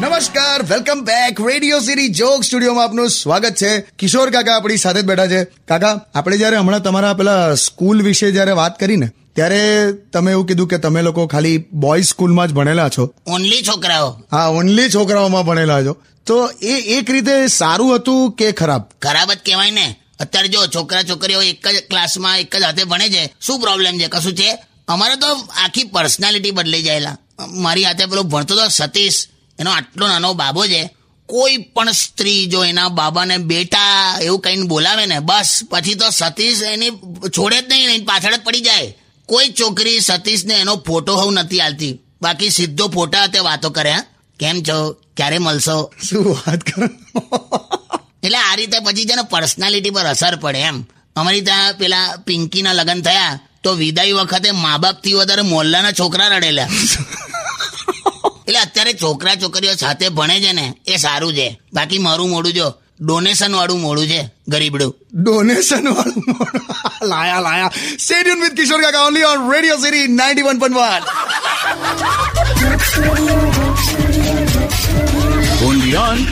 નમસ્કાર welcome back Radio City joke સ્ટુડિયોમાં આપનું સ્વાગત છે. કિશોર કાકા આપણી સાથે જ બેઠા છે. કાકા આપણે જ્યારે હમણાં તમારા પેલા સ્કૂલ વિશે જ્યારે વાત કરી ને ત્યારે તમે એવું કીધું કે તમે લોકો ખાલી બોય સ્કૂલમાં જ ભણેલા છો. ઓનલી છોકરાઓ. હા ઓનલી છોકરાઓમાં ભણેલા છો. તો એ એક રીતે સારું હતું કે ખરાબ? ખરાબ જ કહેવાય ને. અત્યારે જો છોકરા છોકરીઓ એક જ ક્લાસમાં એક જ હાથે ભણે છે શું પ્રોબ્લેમ છે? કશું છે? અમારે તો આખી પર્સનાલિટી બદલી જાયેલા મારી હાથે પેલો ભણતો તો સતીશ. એનો આટલો નાનો બાબો છે. કોઈ પણ સ્ત્રી જો એના બાબાને બેટા એવું કહીને બોલાવે ને બસ પછી તો સતીશ એની છોડે જ નહીં પાછળ જ પડી જાય. કોઈ છોકરી સતીશને એનો ફોટો હોવ નથી આલતી. બાકી સીધો ફોટા તે વાતો કરે કેમ છો? ક્યારે મળશો? શું વાત કરો? એટલે આ રીતે પછી છે ને પર્સનાલિટી પર અસર પડે એમ. અમારી ત્યાં પેલા પિંકીના લગ્ન થયા. તો વિદાય વખતે મા બાપથી વધારે મોહલ્લાના છોકરા રડેલા. એટલે અત્યારે છોકરા છોકરીઓ સાથે ભણે છે ને એ સારું છે. બાકી મારું મોડું જો ડોનેશન વાળું મોડું છે ગરીબડું. ડોનેશન વાળું લાયા લાયા. સ્ટેડિયમ વિથ કિશોર કાકા only on Radio City 91.1 on beyond